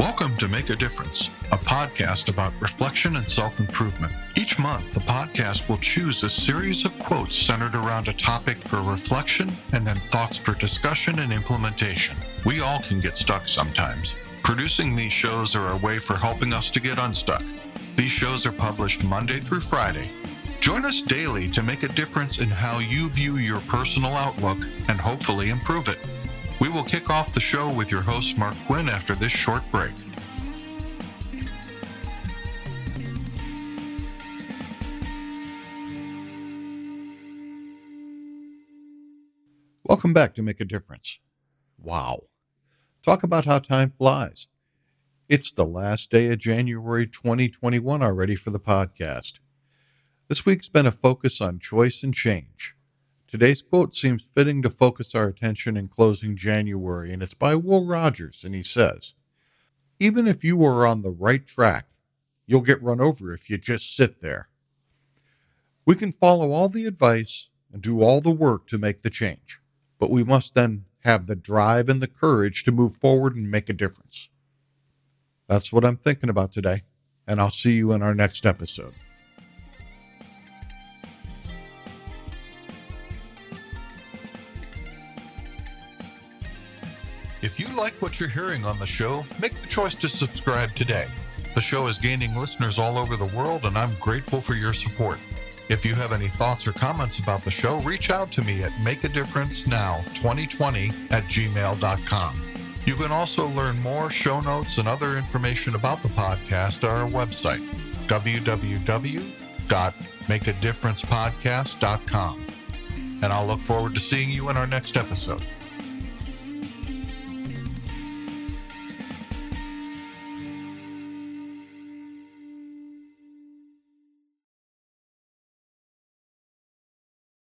Welcome to Make a Difference, a podcast about reflection and self improvement. Each month, the podcast will choose a series of quotes centered around a topic for reflection and then thoughts for discussion and implementation. We all can get stuck sometimes. Producing these shows are a way for helping us to get unstuck. These shows are published Monday through Friday. Join us daily to make a difference in how you view your personal outlook and hopefully improve it. We will kick off the show with your host, Mark Quinn, after this short break. Welcome back to Make a Difference. Wow. Talk about how time flies. It's the last day of January 2021 already for the podcast. This week's been a focus on choice and change. Today's quote seems fitting to focus our attention in closing January, and it's by Will Rogers, and he says, Even if you are on the right track, you'll get run over if you just sit there. We can follow all the advice and do all the work to make the change, but we must then have the drive and the courage to move forward and make a difference. That's what I'm thinking about today, and I'll see you in our next episode. If you like what you're hearing on the show, make the choice to subscribe today. The show is gaining listeners all over the world, and I'm grateful for your support. If you have any thoughts or comments about the show, reach out to me at makeadifferencenow2020 at gmail.com. You can also learn more show notes and other information about the podcast at our website, www.makeadifferencepodcast.com. And I'll look forward to seeing you in our next episode.